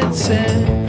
it's in.